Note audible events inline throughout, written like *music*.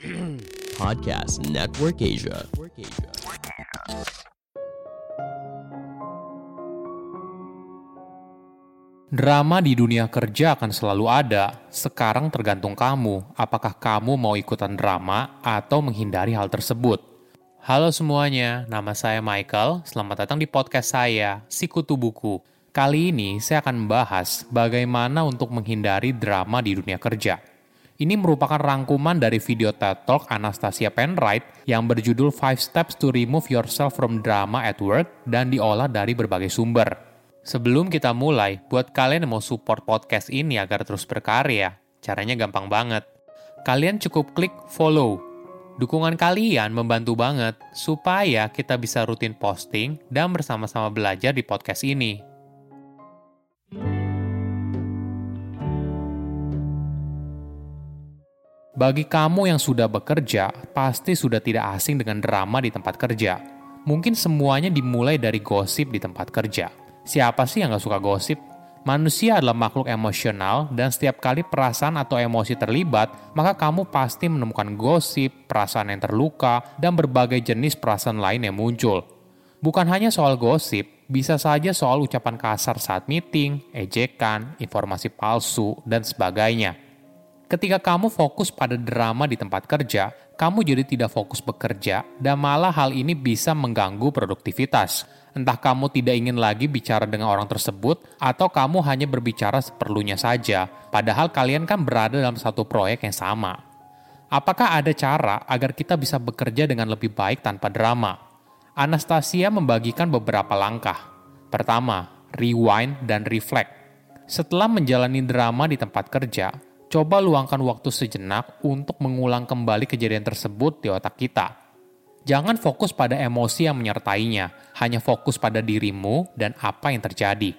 *clears throat* Podcast Network Asia. Drama di dunia kerja akan selalu ada. Sekarang tergantung kamu, apakah kamu mau ikutan drama atau menghindari hal tersebut. Halo semuanya, nama saya Michael. Selamat datang di podcast saya, Sikutu Buku. Kali ini saya akan membahas bagaimana untuk menghindari drama di dunia kerja. Ini merupakan rangkuman dari video TED Talk Anastasia Penright yang berjudul 5 Steps to Remove Yourself from Drama at Work dan diolah dari berbagai sumber. Sebelum kita mulai, buat kalian yang mau support podcast ini agar terus berkarya, caranya gampang banget. Kalian cukup klik follow. Dukungan kalian membantu banget supaya kita bisa rutin posting dan bersama-sama belajar di podcast ini. Bagi kamu yang sudah bekerja, pasti sudah tidak asing dengan drama di tempat kerja. Mungkin semuanya dimulai dari gosip di tempat kerja. Siapa sih yang gak suka gosip? Manusia adalah makhluk emosional dan setiap kali perasaan atau emosi terlibat, maka kamu pasti menemukan gosip, perasaan yang terluka, dan berbagai jenis perasaan lain yang muncul. Bukan hanya soal gosip, bisa saja soal ucapan kasar saat meeting, ejekan, informasi palsu, dan sebagainya. Ketika kamu fokus pada drama di tempat kerja, kamu jadi tidak fokus bekerja, dan malah hal ini bisa mengganggu produktivitas. Entah kamu tidak ingin lagi bicara dengan orang tersebut, atau kamu hanya berbicara seperlunya saja, padahal kalian kan berada dalam satu proyek yang sama. Apakah ada cara agar kita bisa bekerja dengan lebih baik tanpa drama? Anastasia membagikan beberapa langkah. Pertama, rewind dan reflect. Setelah menjalani drama di tempat kerja, coba luangkan waktu sejenak untuk mengulang kembali kejadian tersebut di otak kita. Jangan fokus pada emosi yang menyertainya, hanya fokus pada dirimu dan apa yang terjadi.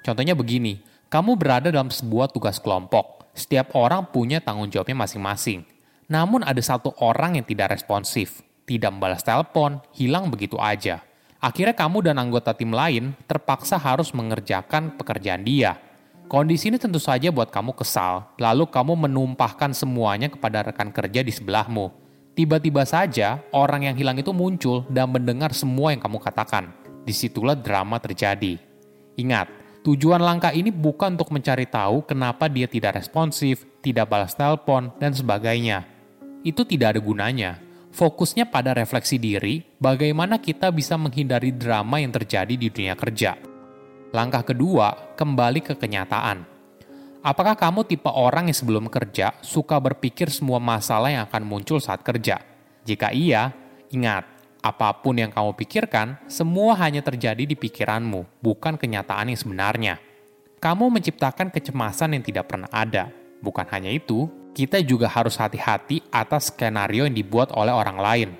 Contohnya begini, kamu berada dalam sebuah tugas kelompok. Setiap orang punya tanggung jawabnya masing-masing. Namun ada satu orang yang tidak responsif, tidak membalas telepon, hilang begitu aja. Akhirnya kamu dan anggota tim lain terpaksa harus mengerjakan pekerjaan dia Kondisi ini tentu saja buat kamu kesal, lalu kamu menumpahkan semuanya kepada rekan kerja di sebelahmu. Tiba-tiba saja, orang yang hilang itu muncul dan mendengar semua yang kamu katakan. Di situlah drama terjadi. Ingat, tujuan langkah ini bukan untuk mencari tahu kenapa dia tidak responsif, tidak balas telepon, dan sebagainya. Itu tidak ada gunanya. Fokusnya pada refleksi diri, bagaimana kita bisa menghindari drama yang terjadi di dunia kerja. Langkah kedua, kembali ke kenyataan. Apakah kamu tipe orang yang sebelum kerja suka berpikir semua masalah yang akan muncul saat kerja? Jika iya, ingat, apa pun yang kamu pikirkan, semua hanya terjadi di pikiranmu, bukan kenyataan yang sebenarnya. Kamu menciptakan kecemasan yang tidak pernah ada. Bukan hanya itu, kita juga harus hati-hati atas skenario yang dibuat oleh orang lain.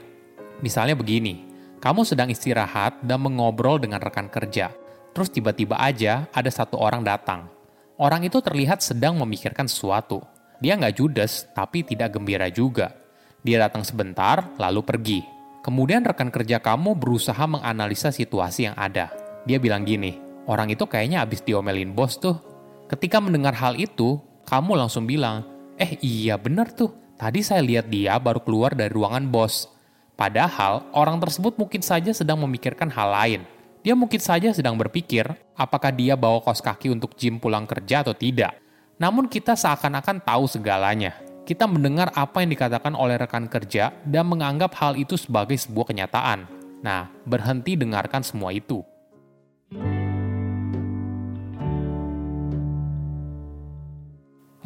Misalnya begini, kamu sedang istirahat dan mengobrol dengan rekan kerja Terus tiba-tiba aja ada satu orang datang. Orang itu terlihat sedang memikirkan sesuatu. Dia nggak judes, tapi tidak gembira juga. Dia datang sebentar, lalu pergi. Kemudian rekan kerja kamu berusaha menganalisa situasi yang ada. Dia bilang gini, orang itu kayaknya abis diomelin bos tuh. Ketika mendengar hal itu, kamu langsung bilang, eh iya bener tuh, tadi saya lihat dia baru keluar dari ruangan bos. Padahal orang tersebut mungkin saja sedang memikirkan hal lain dia mungkin saja sedang berpikir apakah dia bawa kos kaki untuk gym pulang kerja atau tidak. Namun kita seakan-akan tahu segalanya. Kita mendengar apa yang dikatakan oleh rekan kerja dan menganggap hal itu sebagai sebuah kenyataan. Nah, berhenti dengarkan semua itu.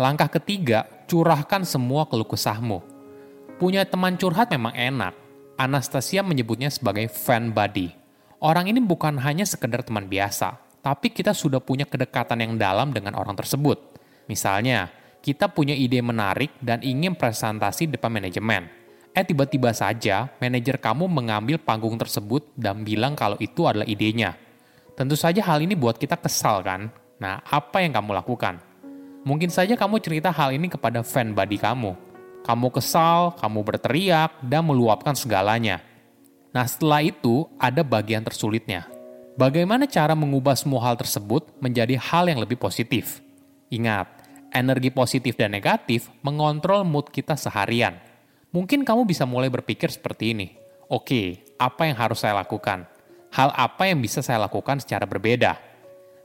Langkah ketiga, curahkan semua keluh kesahmu. Punya teman curhat memang enak. Anastasia menyebutnya sebagai fan buddy orang ini bukan hanya sekedar teman biasa, tapi kita sudah punya kedekatan yang dalam dengan orang tersebut. Misalnya, kita punya ide menarik dan ingin presentasi depan manajemen. Eh tiba-tiba saja manajer kamu mengambil panggung tersebut dan bilang kalau itu adalah idenya. Tentu saja hal ini buat kita kesal kan? Nah, apa yang kamu lakukan? Mungkin saja kamu cerita hal ini kepada fan buddy kamu. Kamu kesal, kamu berteriak, dan meluapkan segalanya. Nah, setelah itu ada bagian tersulitnya. Bagaimana cara mengubah semua hal tersebut menjadi hal yang lebih positif? Ingat, energi positif dan negatif mengontrol mood kita seharian. Mungkin kamu bisa mulai berpikir seperti ini. Oke, apa yang harus saya lakukan? Hal apa yang bisa saya lakukan secara berbeda?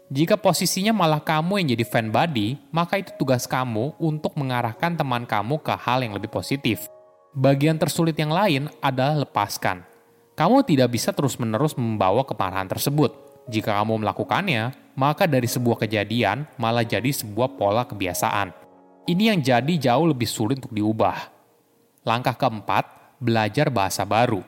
Jika posisinya malah kamu yang jadi fan buddy, maka itu tugas kamu untuk mengarahkan teman kamu ke hal yang lebih positif. Bagian tersulit yang lain adalah lepaskan. Kamu tidak bisa terus-menerus membawa kemarahan tersebut. Jika kamu melakukannya, maka dari sebuah kejadian malah jadi sebuah pola kebiasaan. Ini yang jadi jauh lebih sulit untuk diubah. Langkah keempat, belajar bahasa baru.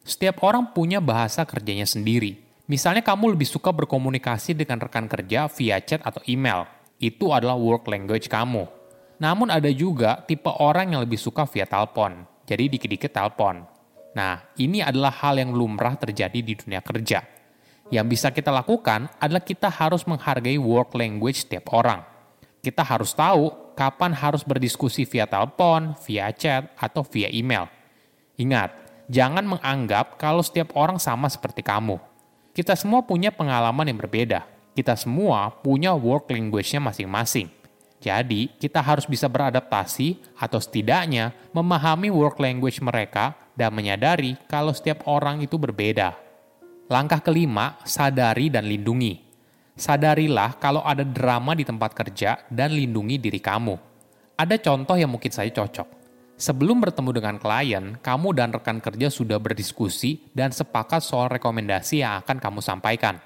Setiap orang punya bahasa kerjanya sendiri. Misalnya kamu lebih suka berkomunikasi dengan rekan kerja via chat atau email. Itu adalah work language kamu. Namun ada juga tipe orang yang lebih suka via telepon. Jadi dikit-dikit telepon. Nah, ini adalah hal yang lumrah terjadi di dunia kerja. Yang bisa kita lakukan adalah kita harus menghargai work language setiap orang. Kita harus tahu kapan harus berdiskusi via telepon, via chat, atau via email. Ingat, jangan menganggap kalau setiap orang sama seperti kamu. Kita semua punya pengalaman yang berbeda. Kita semua punya work language-nya masing-masing. Jadi, kita harus bisa beradaptasi atau setidaknya memahami work language mereka dan menyadari kalau setiap orang itu berbeda. Langkah kelima, sadari dan lindungi. Sadarilah kalau ada drama di tempat kerja dan lindungi diri kamu. Ada contoh yang mungkin saya cocok. Sebelum bertemu dengan klien, kamu dan rekan kerja sudah berdiskusi dan sepakat soal rekomendasi yang akan kamu sampaikan.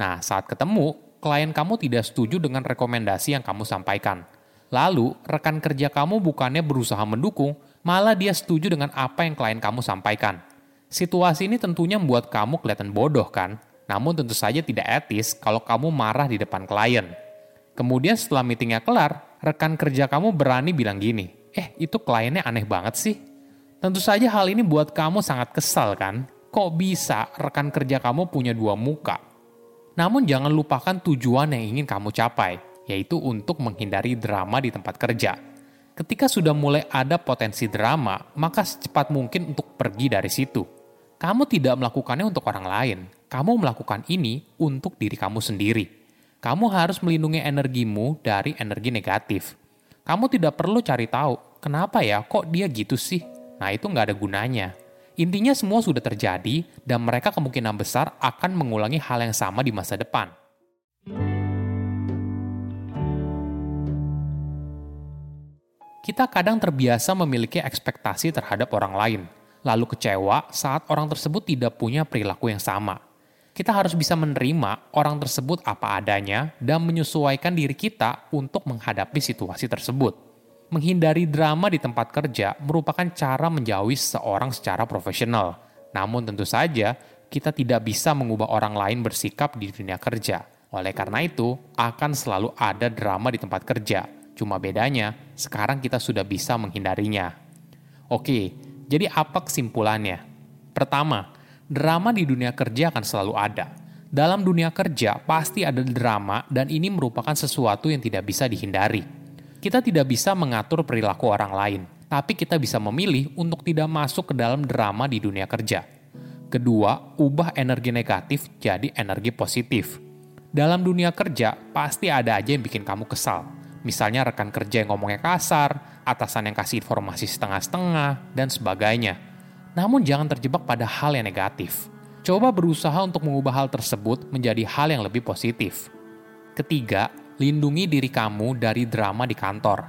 Nah, saat ketemu, klien kamu tidak setuju dengan rekomendasi yang kamu sampaikan. Lalu, rekan kerja kamu bukannya berusaha mendukung, malah dia setuju dengan apa yang klien kamu sampaikan. Situasi ini tentunya membuat kamu kelihatan bodoh kan? Namun tentu saja tidak etis kalau kamu marah di depan klien. Kemudian setelah meetingnya kelar, rekan kerja kamu berani bilang gini, eh itu kliennya aneh banget sih. Tentu saja hal ini buat kamu sangat kesal kan? Kok bisa rekan kerja kamu punya dua muka? Namun jangan lupakan tujuan yang ingin kamu capai, yaitu untuk menghindari drama di tempat kerja Ketika sudah mulai ada potensi drama, maka secepat mungkin untuk pergi dari situ. Kamu tidak melakukannya untuk orang lain. Kamu melakukan ini untuk diri kamu sendiri. Kamu harus melindungi energimu dari energi negatif. Kamu tidak perlu cari tahu, kenapa ya kok dia gitu sih? Nah itu nggak ada gunanya. Intinya semua sudah terjadi dan mereka kemungkinan besar akan mengulangi hal yang sama di masa depan. Kita kadang terbiasa memiliki ekspektasi terhadap orang lain, lalu kecewa saat orang tersebut tidak punya perilaku yang sama. Kita harus bisa menerima orang tersebut apa adanya dan menyesuaikan diri kita untuk menghadapi situasi tersebut. Menghindari drama di tempat kerja merupakan cara menjauhi seorang secara profesional. Namun tentu saja, kita tidak bisa mengubah orang lain bersikap di dunia kerja. Oleh karena itu, akan selalu ada drama di tempat kerja Cuma bedanya, sekarang kita sudah bisa menghindarinya. Oke, jadi apa kesimpulannya? Pertama, drama di dunia kerja akan selalu ada. Dalam dunia kerja pasti ada drama dan ini merupakan sesuatu yang tidak bisa dihindari. Kita tidak bisa mengatur perilaku orang lain, tapi kita bisa memilih untuk tidak masuk ke dalam drama di dunia kerja. Kedua, ubah energi negatif jadi energi positif. Dalam dunia kerja, pasti ada aja yang bikin kamu kesal Misalnya rekan kerja yang ngomongnya kasar, atasan yang kasih informasi setengah-setengah, dan sebagainya. Namun jangan terjebak pada hal yang negatif. Coba berusaha untuk mengubah hal tersebut menjadi hal yang lebih positif. Ketiga, lindungi diri kamu dari drama di kantor.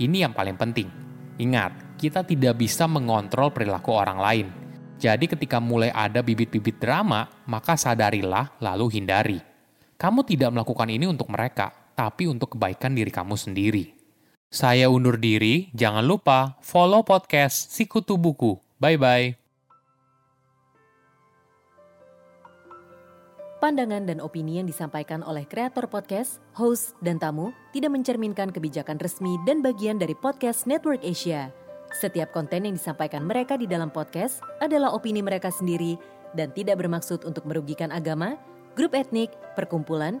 Ini yang paling penting. Ingat, kita tidak bisa mengontrol perilaku orang lain. Jadi ketika mulai ada bibit-bibit drama, maka sadarilah lalu hindari. Kamu tidak melakukan ini untuk mereka, tapi untuk kebaikan diri kamu sendiri. Saya undur diri, jangan lupa follow podcast Sikutu Buku. Bye-bye. Pandangan dan opini yang disampaikan oleh kreator podcast, host, dan tamu tidak mencerminkan kebijakan resmi dan bagian dari podcast Network Asia. Setiap konten yang disampaikan mereka di dalam podcast adalah opini mereka sendiri dan tidak bermaksud untuk merugikan agama, grup etnik, perkumpulan,